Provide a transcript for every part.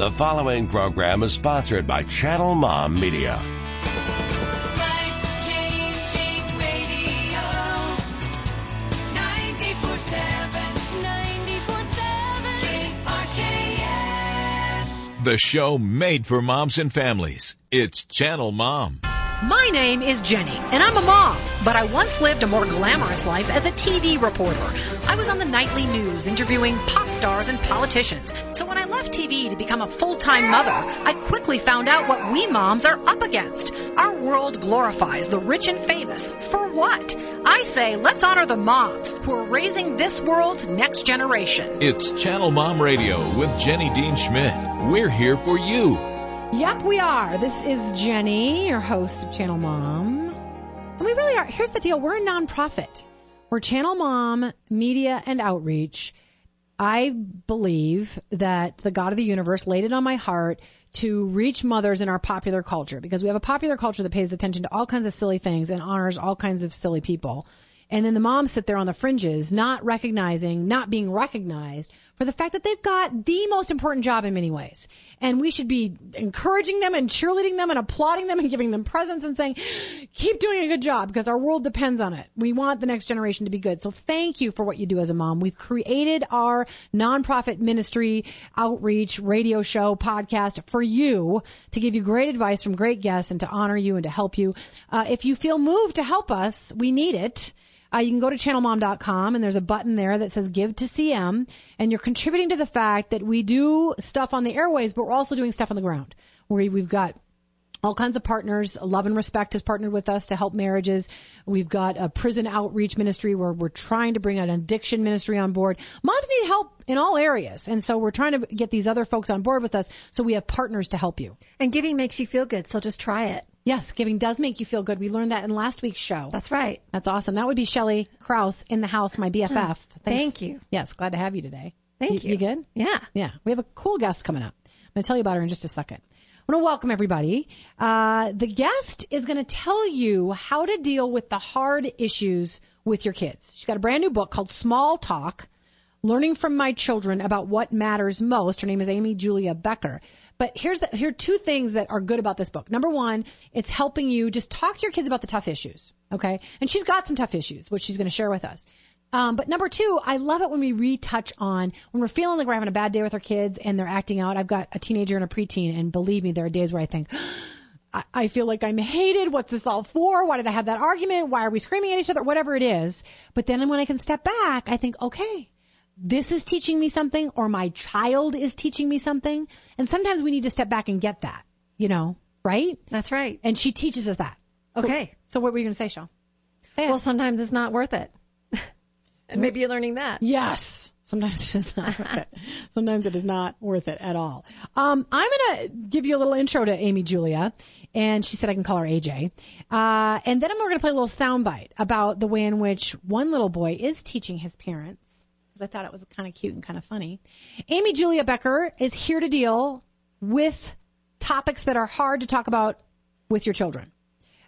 The following program is sponsored by Channel Mom Media. Life-changing radio. 94.7, 94.7 KRKS. The show made for moms and families. It's Channel Mom. My name is Jenny, and I'm a mom, but I once lived a more glamorous life as a TV reporter. I was on the nightly news interviewing pop stars and politicians. So when I left TV to become a full-time mother, I quickly found out what we moms are up against. Our world glorifies the rich and famous. For what? I say let's honor the moms who are raising this world's next generation. It's Channel Mom Radio with Jenny Dean Schmidt. We're here for you. Yep, we are. This is Jenny, your host of Channel Mom. And we really are. Here's the deal we're a nonprofit. We're Channel Mom Media and Outreach. I believe that the God of the universe laid it on my heart to reach mothers in our popular culture because we have a popular culture that pays attention to all kinds of silly things and honors all kinds of silly people. And then the moms sit there on the fringes, not recognizing, not being recognized for the fact that they've got the most important job in many ways. And we should be encouraging them and cheerleading them and applauding them and giving them presents and saying, keep doing a good job because our world depends on it. We want the next generation to be good. So thank you for what you do as a mom. We've created our nonprofit ministry outreach radio show podcast for you to give you great advice from great guests and to honor you and to help you. Uh, if you feel moved to help us, we need it. Uh, you can go to channelmom.com and there's a button there that says give to CM and you're contributing to the fact that we do stuff on the airways, but we're also doing stuff on the ground. Where we've got all kinds of partners. Love and Respect has partnered with us to help marriages. We've got a prison outreach ministry where we're trying to bring an addiction ministry on board. Moms need help in all areas. And so we're trying to get these other folks on board with us so we have partners to help you. And giving makes you feel good, so just try it. Yes, giving does make you feel good. We learned that in last week's show. That's right. That's awesome. That would be Shelly Kraus in the house, my BFF. Thank you. Yes, glad to have you today. Thank you. You good? Yeah. Yeah. We have a cool guest coming up. I'm going to tell you about her in just a second. I want to welcome everybody. Uh, the guest is going to tell you how to deal with the hard issues with your kids. She's got a brand new book called Small Talk Learning from My Children About What Matters Most. Her name is Amy Julia Becker. But here's the, here are two things that are good about this book. Number one, it's helping you just talk to your kids about the tough issues. Okay. And she's got some tough issues, which she's going to share with us. Um, but number two, I love it when we retouch on when we're feeling like we're having a bad day with our kids and they're acting out. I've got a teenager and a preteen, and believe me, there are days where I think, I, I feel like I'm hated. What's this all for? Why did I have that argument? Why are we screaming at each other? Whatever it is. But then when I can step back, I think, okay, this is teaching me something, or my child is teaching me something. And sometimes we need to step back and get that, you know, right? That's right. And she teaches us that. Okay. So what were you going to say, Sean? Well, sometimes it's not worth it. And maybe you're learning that. Yes. Sometimes it is just not worth it. Sometimes it is not worth it at all. Um, I'm going to give you a little intro to Amy Julia, and she said I can call her AJ. Uh, and then I'm going to play a little soundbite about the way in which one little boy is teaching his parents, because I thought it was kind of cute and kind of funny. Amy Julia Becker is here to deal with topics that are hard to talk about with your children.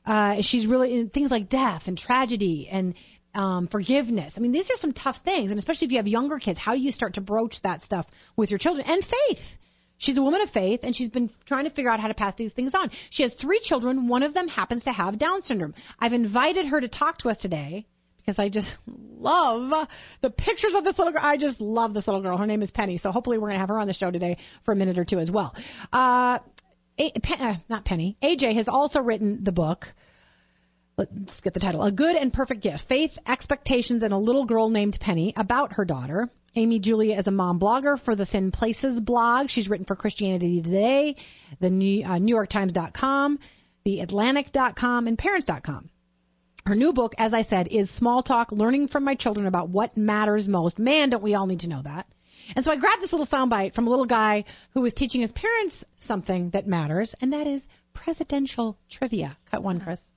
Uh, she's really in things like death and tragedy and um, forgiveness. I mean, these are some tough things, and especially if you have younger kids, how do you start to broach that stuff with your children? And faith. She's a woman of faith, and she's been trying to figure out how to pass these things on. She has three children. One of them happens to have Down syndrome. I've invited her to talk to us today because I just love the pictures of this little girl. I just love this little girl. Her name is Penny. So hopefully we're going to have her on the show today for a minute or two as well. Uh, a, uh, not Penny. AJ has also written the book. Let's get the title. A Good and Perfect Gift. Faith, Expectations, and a Little Girl Named Penny about her daughter. Amy Julia is a mom blogger for the Thin Places blog. She's written for Christianity Today, the New, uh, NewYorkTimes.com, the Atlantic.com, and Parents.com. Her new book, as I said, is Small Talk, Learning from My Children About What Matters Most. Man, don't we all need to know that. And so I grabbed this little soundbite from a little guy who was teaching his parents something that matters, and that is presidential trivia. Cut one, Chris.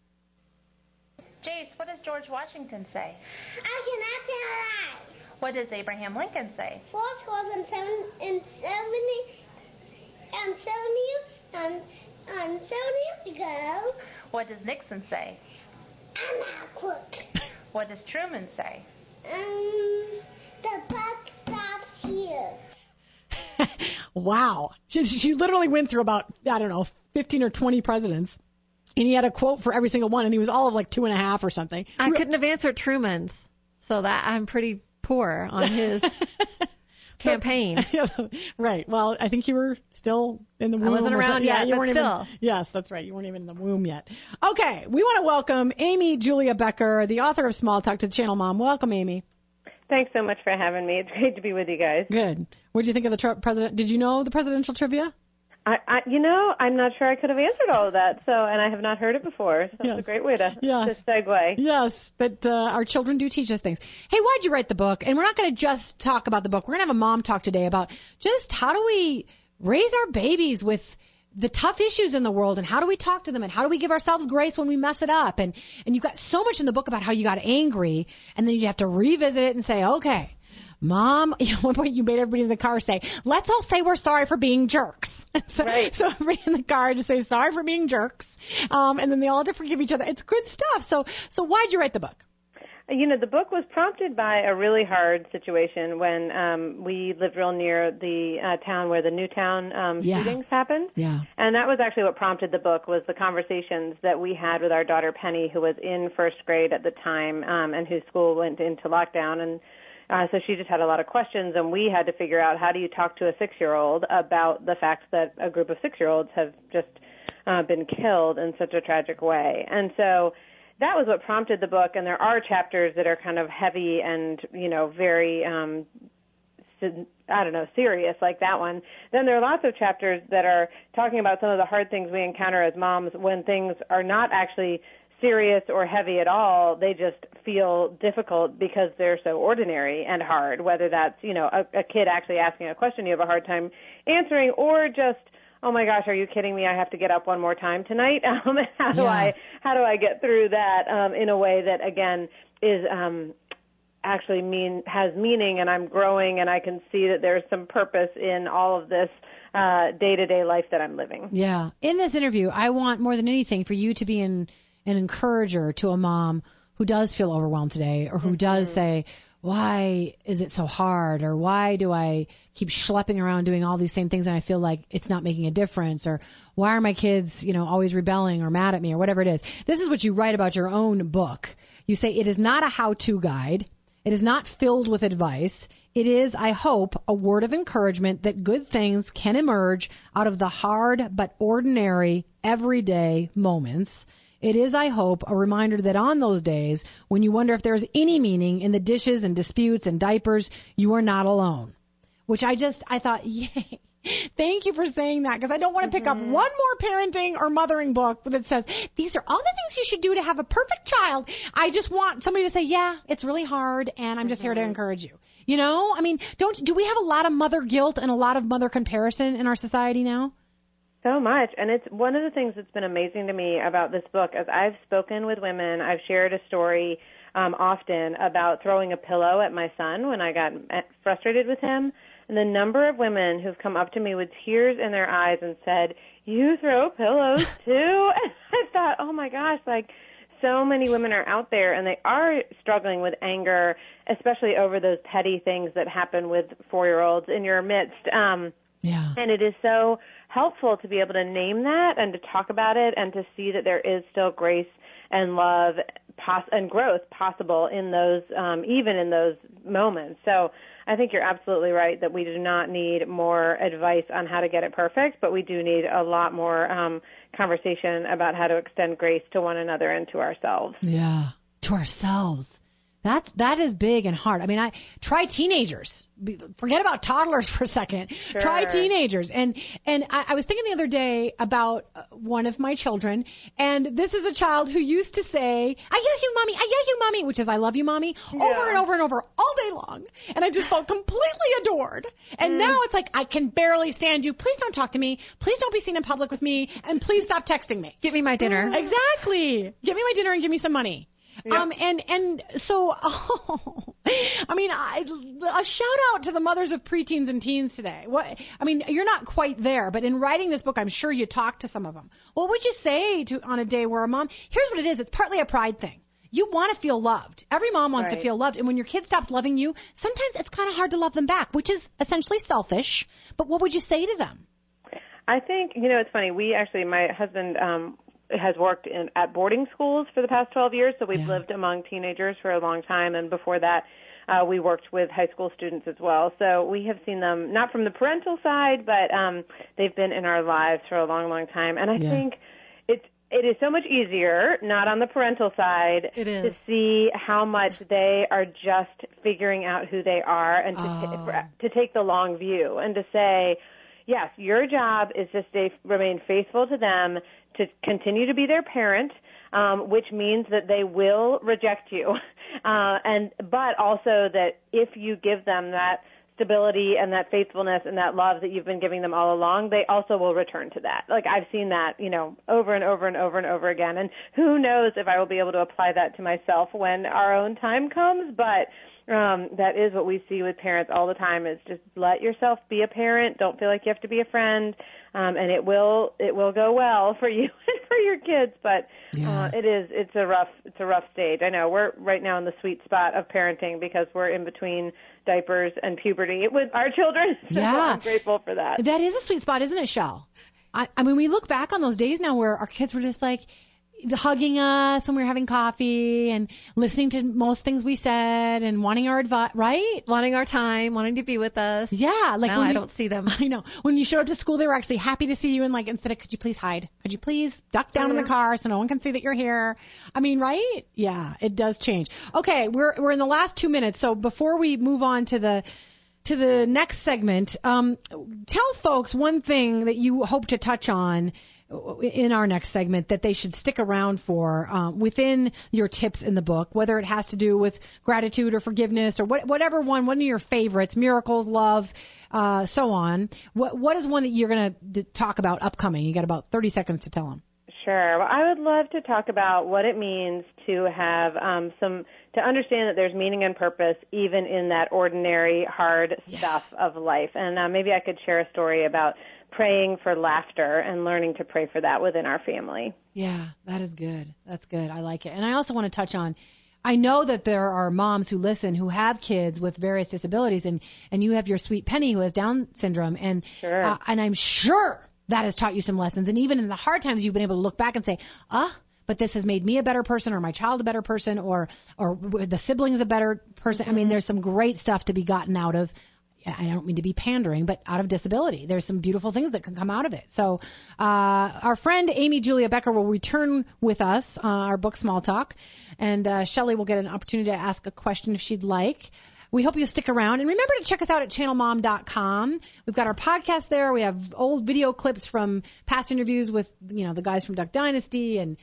Jace, what does George Washington say? I cannot tell a lie. What does Abraham Lincoln say? Four twelve and seven and seventy and seventy and and seventy years ago. What does Nixon say? I'm not quick. What does Truman say? Um, the buck stops here. Wow. She, she literally went through about, I don't know, 15 or 20 presidents. And he had a quote for every single one, and he was all of like two and a half or something. I couldn't have answered Truman's, so that I'm pretty poor on his campaign. right. Well, I think you were still in the womb. I wasn't around something. yeah, you but weren't still. Even, yes, that's right. You weren't even in the womb yet. Okay, we want to welcome Amy Julia Becker, the author of Small Talk, to the channel. Mom, welcome, Amy. Thanks so much for having me. It's great to be with you guys. Good. What did you think of the tr- president? Did you know the presidential trivia? I, I, you know, I'm not sure I could have answered all of that, so and I have not heard it before. So Yes. it's a great way to, Yes. to segue. Yes, but uh, our children do teach us things. Hey, why'd you write the book? And we're not going to just talk about the book. We're going to have a mom talk today about just how do we raise our babies with the tough issues in the world and how do we talk to them and how do we give ourselves grace when we mess it up and and you've got so much in the book about how you got angry and then you have to revisit it and say okay mom at one point you made everybody in the car say let's all say we're sorry for being jerks so, Right. so everybody in the car just say sorry for being jerks um, and then they all have to forgive each other it's good stuff so so why'd you write the book You know, the book was prompted by a really hard situation when um, we lived real near the uh, town where the Newtown um, Yeah. shootings happened. yeah And that was actually what prompted the book was the conversations that we had with our daughter Penny, who was in first grade at the time, um, and whose school went into lockdown. And uh, so she just had a lot of questions, and we had to figure out how do you talk to a six-year-old about the fact that a group of six-year-olds have just uh, been killed in such a tragic way. And so that was what prompted the book. And there are chapters that are kind of heavy and you know very um, I don't know, serious like that one. Then there are lots of chapters that are talking about some of the hard things we encounter as moms when things are not actually serious or heavy at all. They just feel difficult because they're so ordinary and hard, whether that's, you know, a, a kid actually asking a question you have a hard time answering or just Oh my gosh, are you kidding me? I have to get up one more time tonight. Um, how do Yeah. I how do I get through that um, in a way that again is um, actually mean has meaning and I'm growing and I can see that there's some purpose in all of this uh day-to-day life that I'm living. Yeah. In this interview, I want more than anything for you to be an, an encourager to a mom who does feel overwhelmed today or who does mm-hmm. say, why is it so hard? Or why do I keep schlepping around doing all these same things and I feel like it's not making a difference? Or why are my kids, you know, always rebelling or mad at me or whatever it is? This is what you write about your own book. You say it is not a how-to guide. It is not filled with advice. It is, I hope, a word of encouragement that good things can emerge out of the hard but ordinary, everyday moments. It is, I hope, a reminder that on those days when you wonder if there is any meaning in the dishes and disputes and diapers, you are not alone. Which I just, I thought, yay. Thank you for saying that because I don't want to pick up mm-hmm. one more parenting or mothering book that says these are all the things you should do to have a perfect child. I just want somebody to say, yeah, it's really hard and I'm just here to mm-hmm. encourage you. You know, I mean, don't, do we have a lot of mother guilt and a lot of mother comparison in our society now? So much. And it's one of the things that's been amazing to me about this book as I've spoken with women, I've shared a story um often about throwing a pillow at my son when I got frustrated with him. And the number of women who've come up to me with tears in their eyes and said, "You throw pillows too?" And I thought, "Oh my gosh, like so many women are out there and they are struggling with anger, especially over those petty things that happen with 4-year-olds in your midst." Um Yeah. and it is so helpful to be able to name that and to talk about it and to see that there is still grace and love pos- and growth possible in those um, even in those moments. So I think you're absolutely right that we do not need more advice on how to get it perfect, but we do need a lot more um, conversation about how to extend grace to one another and to ourselves. Yeah. To ourselves. That's that is big and hard. I mean, I try teenagers. Forget about toddlers for a second. Sure. Try teenagers. And and I, I was thinking the other day about uh, one of my children, and this is a child who used to say, "I love you, mommy. I love you, mommy," which is "I love you, mommy," over and over and over all day long. And I just felt completely adored. And now it's like I can barely stand you. Please don't talk to me. Please don't be seen in public with me. And please stop texting me. Give me my dinner. Exactly. Give me my dinner and give me some money. Um and and so oh, I mean I, a shout out to the mothers of preteens and teens today. What I mean you're not quite there, but in writing this book I'm sure you talked to some of them. What would you say to on a day where a mom Here's what it is. It's partly a pride thing. you want to feel loved. Every mom wants to feel loved. And when your kid stops loving you, sometimes it's kind of hard to love them back, which is essentially selfish. But what would you say to them? I think you know it's funny. We actually, my husband um, has worked in at boarding schools for the past 12 years, so we've Yeah. lived among teenagers for a long time, and before that, uh, we worked with high school students as well. So we have seen them not from the parental side, but um, they've been in our lives for a long, long time. And I Yeah. think it's it is so much easier, not on the parental side, It to see how much they are just figuring out who they are, and to Oh. ta- to take the long view and to say yes, your job is to stay remain faithful to them, to continue to be their parent, um, which means that they will reject you, uh, and but also that if you give them that stability and that faithfulness and that love that you've been giving them all along, they also will return to that. Like I've seen that, you know, over and over and over and over again. And who knows if I will be able to apply that to myself when our own time comes, but um that is what we see with parents all the time is just let yourself be a parent don't feel like you have to be a friend um and it will it will go well for you and for your kids but Yeah. uh, it is it's a rough it's a rough stage i know we're right now in the sweet spot of parenting because we're in between diapers and puberty with our children so Yeah. i'm grateful for that That is a sweet spot, isn't it, Shell? I, I mean, we look back on those days now where our kids were just like hugging us when we were having coffee and listening to most things we said and wanting our advice, right? Wanting our time, wanting to be with us. Yeah, like now when I you- don't see them. I know. When you showed up to school, they were actually happy to see you and like instead of could you please hide? Could you please duck down in the car so no one can see that you're here? I mean, right? Yeah, it does change. Okay, we're we're in the last two minutes, so before we move on to the to the next segment, um, tell folks one thing that you hope to touch on in our next segment that they should stick around for um, within your tips in the book, whether it has to do with gratitude or forgiveness or what, whatever one, one of your favorites, miracles, love, uh, so on. What what is one that you're going to talk about upcoming? You got about 30 seconds to tell them. Sure. Well, I would love to talk about what it means to have um, some to understand that there's meaning and purpose even in that ordinary hard stuff of life. And uh, maybe I could share a story about praying for laughter and learning to pray for that within our family. Yeah, that is good. That's good. I like it. And I also want to touch on I know that there are moms who listen who have kids with various disabilities and and you have your sweet Penny who has down syndrome and Sure. uh, and I'm sure that has taught you some lessons and even in the hard times you've been able to look back and say, "Ah, but this has made me a better person or my child a better person or or the siblings a better person." I mean, there's some great stuff to be gotten out of I don't mean to be pandering, but out of disability. There's some beautiful things that can come out of it. So, uh, our friend Amy Julia Becker will return with us, uh, our book Small Talk, and uh, Shelley will get an opportunity to ask a question if she'd like. We hope you'll stick around and remember to check us out at channelmom.com. We've got our podcast there. We have old video clips from past interviews with, you know, the guys from Duck Dynasty and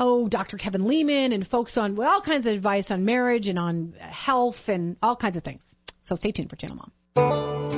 oh, Dr. Kevin Leman and folks on all kinds of advice on marriage and on health and all kinds of things. So stay tuned for Channel Mom.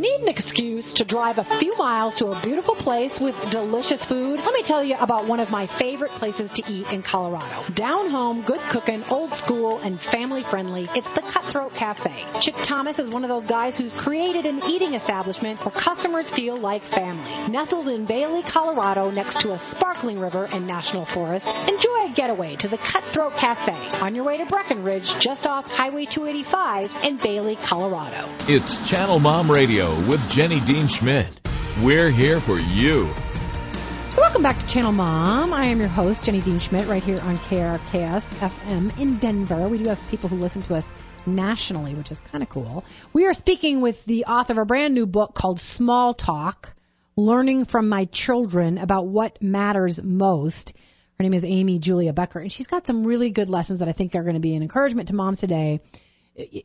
Need an excuse to drive a few miles to a beautiful place with delicious food? Let me tell you about one of my favorite places to eat in Colorado. Down home, good cooking, old school, and family friendly. It's the Cutthroat Cafe. Chip Thomas is one of those guys who's created an eating establishment where customers feel like family. Nestled in Bailey, Colorado, next to a sparkling river and national forest, enjoy a getaway to the Cutthroat Cafe on your way to Breckenridge, just off Highway 285 in Bailey, Colorado. It's Channel Mom Radio with Jenny Dean Schmidt. We're here for you. Welcome back to Channel Mom. I am your host, Jenny Dean Schmidt, right here on KRKS FM in Denver. We do have people who listen to us nationally, which is kind of cool. We are speaking with the author of a brand new book called Small Talk Learning from My Children About What Matters Most. Her name is Amy Julia Becker, and she's got some really good lessons that I think are going to be an encouragement to moms today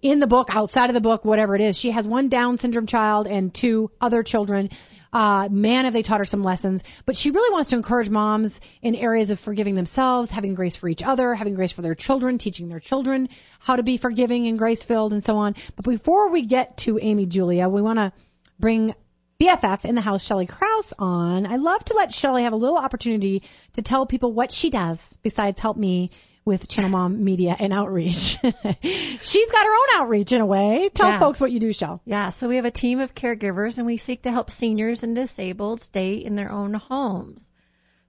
in the book, outside of the book, whatever it is. She has one Down syndrome child and two other children. Uh, man, have they taught her some lessons. But she really wants to encourage moms in areas of forgiving themselves, having grace for each other, having grace for their children, teaching their children how to be forgiving and grace filled and so on. But before we get to Amy Julia, we want to bring BFF in the house, Shelley Krause, on. I love to let Shelley have a little opportunity to tell people what she does besides help me with Channel Mom Media and Outreach. She's got her own outreach in a way. Tell Yeah. folks what you do, Shell. Yeah, so we have a team of caregivers and we seek to help seniors and disabled stay in their own homes.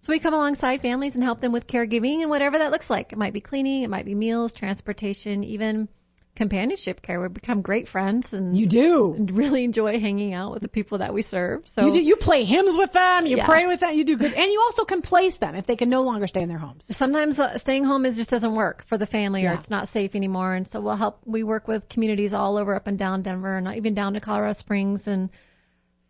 So we come alongside families and help them with caregiving and whatever that looks like. It might be cleaning, it might be meals, transportation, even companionship care. We become great friends and You do. and really enjoy hanging out with the people that we serve. So You do. You play hymns with them. You Yeah. pray with them. You do good, and you also can place them if they can no longer stay in their homes. sometimes uh, staying home is just doesn't work for the family Yeah. or it's not safe anymore and so we'll help we work with communities all over up and down denver and even down to colorado springs and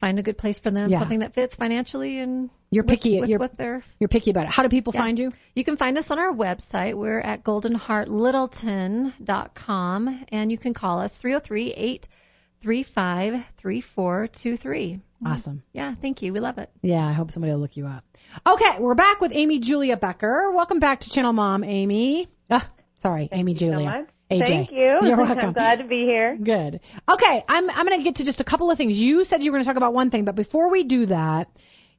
find a good place for them Yeah. something that fits financially and You're with, picky. with You're what they're you're picky about it. How do people Yeah. find you? you can find us on our website we're at goldenheartlittleton.com and you can call us 303-835-3423 Awesome. yeah thank you we love it Yeah, I hope somebody will look you up. Okay, we're back with Amy Julia Becker. Welcome back to Channel Mom, Amy. Ah, sorry, Amy you so Julia. much. AJ. Thank you. You're welcome. I'm glad to be here. Good. Okay, I'm I'm going to get to just a couple of things. You said you were going to talk about one thing, but before we do that,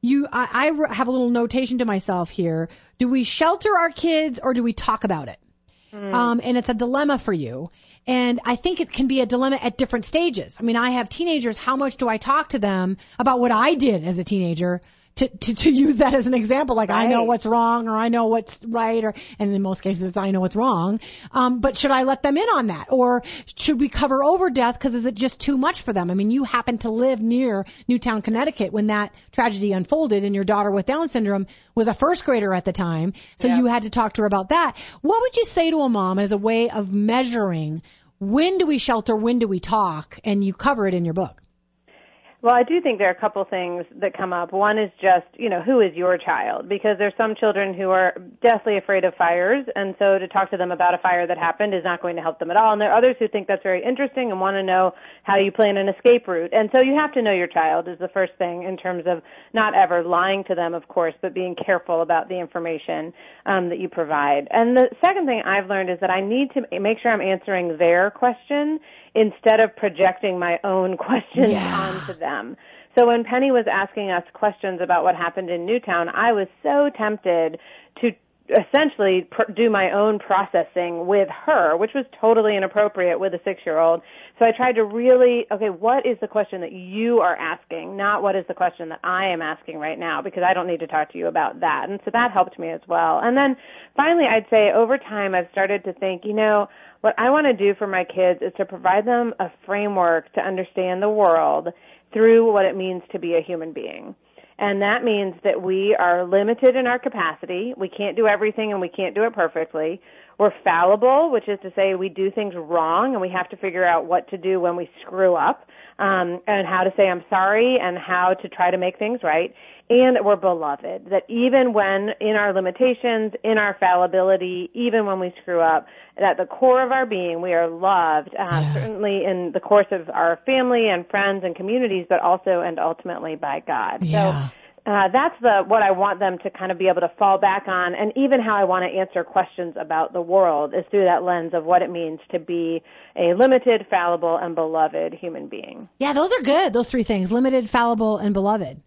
you I, I have a little notation to myself here. Do we shelter our kids or do we talk about it? Um, and it's a dilemma for you. And I think it can be a dilemma at different stages. I mean, I have teenagers. How much do I talk to them about what I did as a teenager? To, to, to use that as an example, like I know what's wrong or I know what's right or, and in most cases I know what's wrong. Um, but should I let them in on that or should we cover over death because is it just too much for them? I mean, you happen to live near Newtown, Connecticut when that tragedy unfolded and your daughter with Down syndrome was a first grader at the time. So Yeah. you had to talk to her about that. What would you say to a mom as a way of measuring when do we shelter, when do we talk? And you cover it in your book. Well, I do think there are a couple things that come up. One is just, you know, who is your child? Because there's some children who are deathly afraid of fires, and so to talk to them about a fire that happened is not going to help them at all. And there are others who think that's very interesting and want to know how you plan an escape route. And so you have to know your child is the first thing in terms of not ever lying to them, of course, but being careful about the information um, that you provide. And the second thing I've learned is that I need to make sure I'm answering their question instead of projecting my own questions Yeah. onto them. So when Penny was asking us questions about what happened in Newtown, I was so tempted to essentially pr- do my own processing with her, which was totally inappropriate with a six-year-old. So I tried to really, okay, what is the question that you are asking, not what is the question that I am asking right now, because I don't need to talk to you about that. And so that helped me as well. And then finally, I'd say over time, I've started to think, you know, what I want to do for my kids is to provide them a framework to understand the world through what it means to be a human being. And that means that we are limited in our capacity. We can't do everything and we can't do it perfectly. We're fallible, which is to say we do things wrong and we have to figure out what to do when we screw up, um, and how to say I'm sorry and how to try to make things right. And we're beloved. That even when in our limitations, in our fallibility, even when we screw up, that the core of our being, we are loved, uh, certainly in the course of our family and friends and communities, but also and ultimately by God. Yeah. So uh, that's the what I want them to kind of be able to fall back on, and even how I want to answer questions about the world is through that lens of what it means to be a limited, fallible, and beloved human being. Yeah, those are good. Those three things: limited, fallible, and beloved.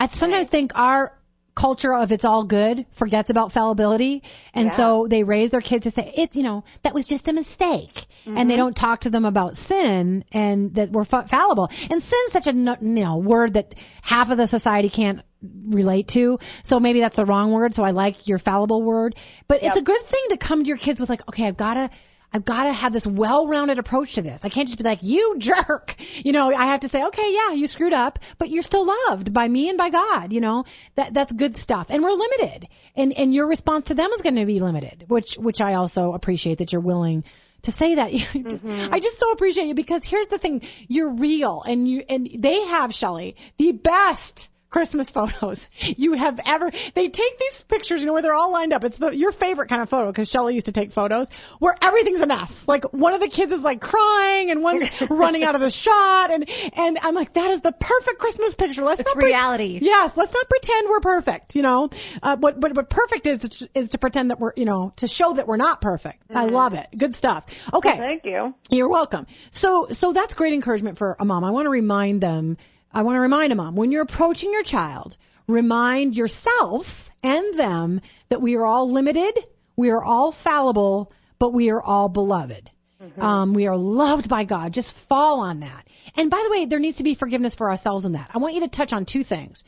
I sometimes think our culture of it's all good forgets about fallibility, and Yeah. so they raise their kids to say it's you know that was just a mistake, and they mm-hmm. don't talk to them about sin and that we're fa- fallible. And sin's such a you know word that half of the society can't relate to. So maybe that's the wrong word. So I like your fallible word, but it's a good thing to come to your kids with like, okay, I've got to. I've got to have this well-rounded approach to this. I can't just be like, you jerk. You know, I have to say, okay, yeah, you screwed up, but you're still loved by me and by God. You know, that, that's good stuff. And we're limited. And, and your response to them is going to be limited, which, which I also appreciate that you're willing to say that. You just, mm-hmm. I just so appreciate you because here's the thing. You're real and you, and they have, Shelly, the best Christmas photos you have ever. They take these pictures, you know, where they're all lined up. It's the, your favorite kind of photo because Shelly used to take photos where everything's a mess. Like one of the kids is like crying and one's running out of the shot, and and I'm like, that is the perfect Christmas picture. Let's It's not pre- reality. Yes, let's not pretend we're perfect. You know, uh, what what what perfect is is to pretend that we're you know to show that we're not perfect. I love it. Good stuff. Okay. Thank you. You're welcome. So, so that's great encouragement for a mom. I want to remind them, I want to remind a mom, when you're approaching your child, remind yourself and them that we are all limited, we are all fallible, but we are all beloved. Um, we are loved by God. Just fall on that. And by the way, there needs to be forgiveness for ourselves in that. I want you to touch on two things.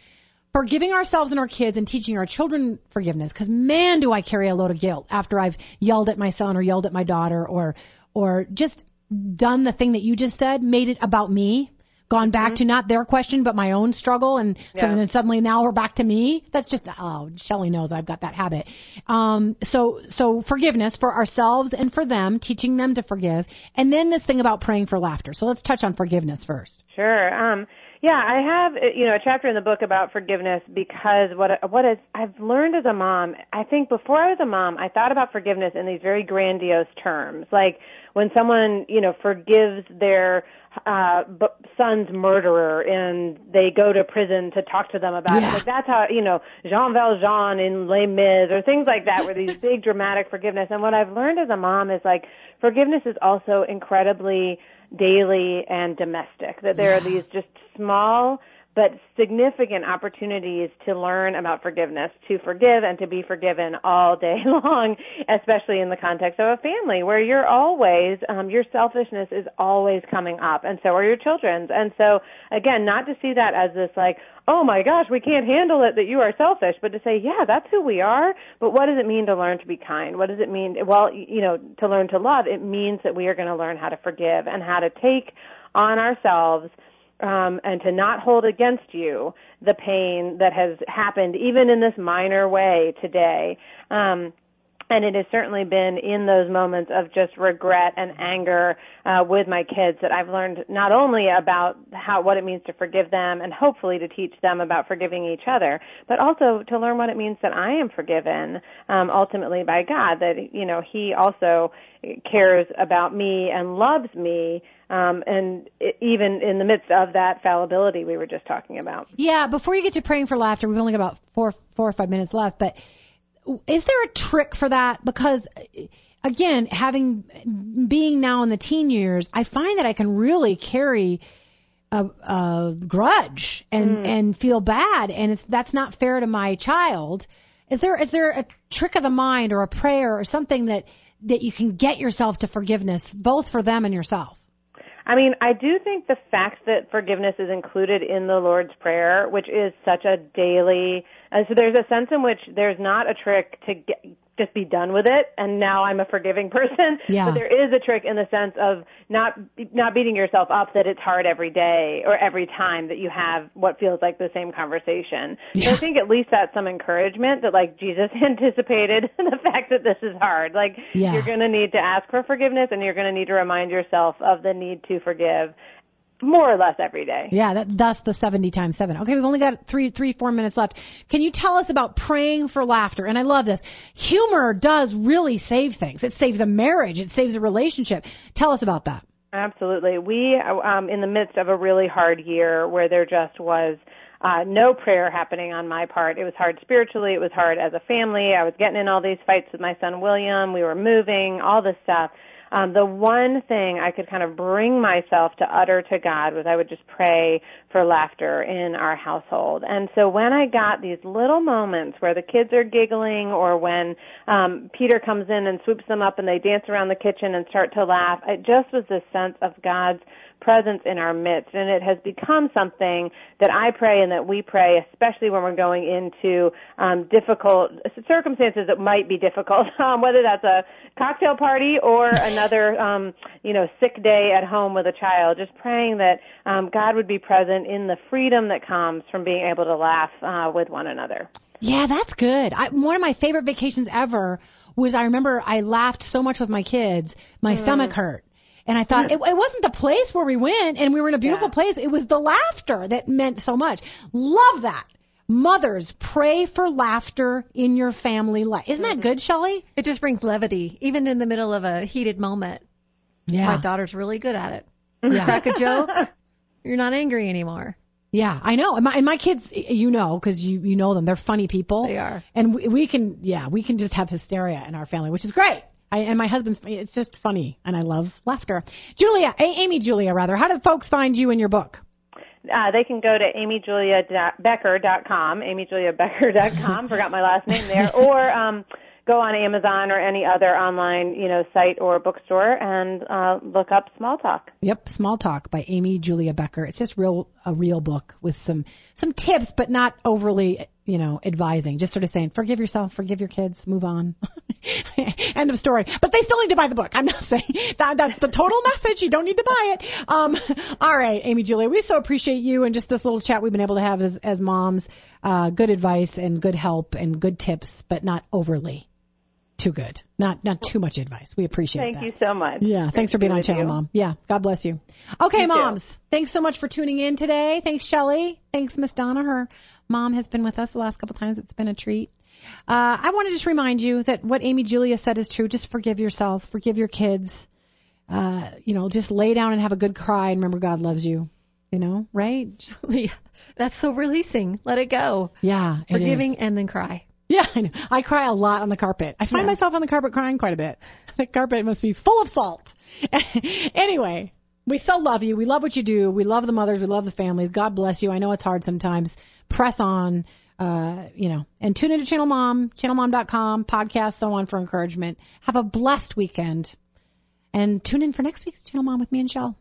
forgiving ourselves and our kids and teaching our children forgiveness because man do I carry a load of guilt after I've yelled at my son or yelled at my daughter or or just done the thing that you just said made it about me gone back to not their question but my own struggle. And so then suddenly now we're back to me. That's just oh Shelly knows I've got that habit. Um so so forgiveness for ourselves and for them teaching them to forgive. And then this thing about praying for laughter. So let's touch on forgiveness first. Sure. Um, yeah, I have uh, you know a chapter in the book about forgiveness because what what is I've learned as a mom. I think before I was a mom, I thought about forgiveness in these very grandiose terms, like when someone you know forgives their uh b- son's murderer and they go to prison to talk to them about Yeah. it. Like that's how you know Jean Valjean in Les Mis or things like that, where these big dramatic forgiveness. And what I've learned as a mom is like forgiveness is also incredibly daily and domestic. That there are these just small but significant opportunities to learn about forgiveness, to forgive and to be forgiven all day long, especially in the context of a family where you're always, um, your selfishness is always coming up, and so are your children's. And so, again, not to see that as this like, oh my gosh, we can't handle it that you are selfish, but to say, yeah, that's who we are, but what does it mean to learn to be kind? What does it mean? Well, you know, to learn to love, it means that we are going to learn how to forgive and how to take on ourselves um, and to not hold against you the pain that has happened, even in this minor way today. Um, and it has certainly been in those moments of just regret and anger uh, with my kids that I've learned not only about how what it means to forgive them and hopefully to teach them about forgiving each other, but also to learn what it means that I am forgiven um, ultimately by God. That you know He also cares about me and loves me, um, and it, even in the midst of that fallibility we were just talking about. Yeah, before you get to praying for laughter, we've only got about four, four or five minutes left. But is there a trick for that? Because again, having being now in the teen years, I find that I can really carry a, a grudge and mm. and feel bad, and it's that's not fair to my child. Is there is there a trick of the mind or a prayer or something that that you can get yourself to forgiveness, both for them and yourself? I mean, I do think the fact that forgiveness is included in the Lord's Prayer, which is such a daily, uh, so there's a sense in which there's not a trick to get, just be done with it, and now I'm a forgiving person. Yeah. But there is a trick in the sense of not not beating yourself up that it's hard every day or every time that you have what feels like the same conversation. So I think at least that's some encouragement that like Jesus anticipated the fact that this is hard. Like Yeah. you're going to need to ask for forgiveness and you're going to need to remind yourself of the need to forgive more or less every day. Yeah, that, that's the 70 times 7. Okay, we've only got three, three, four minutes left. Can you tell us about praying for laughter? And I love this. Humor does really save things. It saves a marriage. It saves a relationship. Tell us about that. Absolutely. We, um, in the midst of a really hard year where there just was uh, no prayer happening on my part. It was hard spiritually. It was hard as a family. I was getting in all these fights with my son William. We were moving, all this stuff. Um, the one thing I could kind of bring myself to utter to God was I would just pray for laughter in our household. And so when I got these little moments where the kids are giggling or when um, Peter comes in and swoops them up and they dance around the kitchen and start to laugh, it just was this sense of God's presence in our midst. And it has become something that I pray and that we pray especially when we're going into um difficult circumstances that might be difficult um whether that's a cocktail party or another um you know sick day at home with a child. Just praying that um God would be present in the freedom that comes from being able to laugh uh with one another. Yeah, that's good. I, one of my favorite vacations ever was I remember I laughed so much with my kids, my stomach hurt. And I thought it, it wasn't the place where we went and we were in a beautiful Yeah. place. It was the laughter that meant so much. Love that. Mothers, pray for laughter in your family life. Isn't that mm-hmm. good, Shelley? It just brings levity, even in the middle of a heated moment. Yeah. My daughter's really good at it. Yeah. Crack a joke, you're not angry anymore. Yeah, I know. And my, and my kids, you know, because you you know them, they're funny people. They are. And we, we can, yeah, we can just have hysteria in our family, which is great. I, and my husband's, it's just funny, and I love laughter. Julia, A- Amy Julia, rather, how do folks find you in your book? uh, they can go to amyjuliabecker.com, amyjuliabecker.com, forgot my last name there, or um, go on Amazon or any other online, you know, site or bookstore and uh, look up Small Talk. Yep, Small Talk by Amy Julia Becker. It's just real a real book with some some tips, but not overly, you know, advising. Just sort of saying, forgive yourself, forgive your kids, move on. End of story. But they still need to buy the book. I'm not saying that that's the total message. You don't need to buy it. Um, all right, Amy Julia, we so appreciate you and just this little chat we've been able to have as as moms. Uh, good advice and good help and good tips, but not overly too good. Not not too much advice. We appreciate Thank that. Thank you so much. Yeah, thanks for being on Channel you. Mom. Yeah, God bless you. Okay, You too. moms, thanks so much for tuning in today. Thanks, Shelly. Thanks, Miss Donna. Her mom has been with us the last couple times. It's been a treat. Uh, I want to just remind you that what Amy Julia said is true. Just forgive yourself, forgive your kids. Uh, you know, just lay down and have a good cry and remember God loves you. You know, right? That's so releasing. Let it go. Yeah, it Forgiving is. and then cry. Yeah, I know. I cry a lot on the carpet. I find Yeah. myself on the carpet crying quite a bit. The carpet must be full of salt. anyway, we so love you. We love what you do. We love the mothers. We love the families. God bless you. I know it's hard sometimes. Press on, uh, you know, and tune into Channel Mom, channelmom.com, podcast, so on for encouragement. Have a blessed weekend. And tune in for next week's Channel Mom with me and Shell.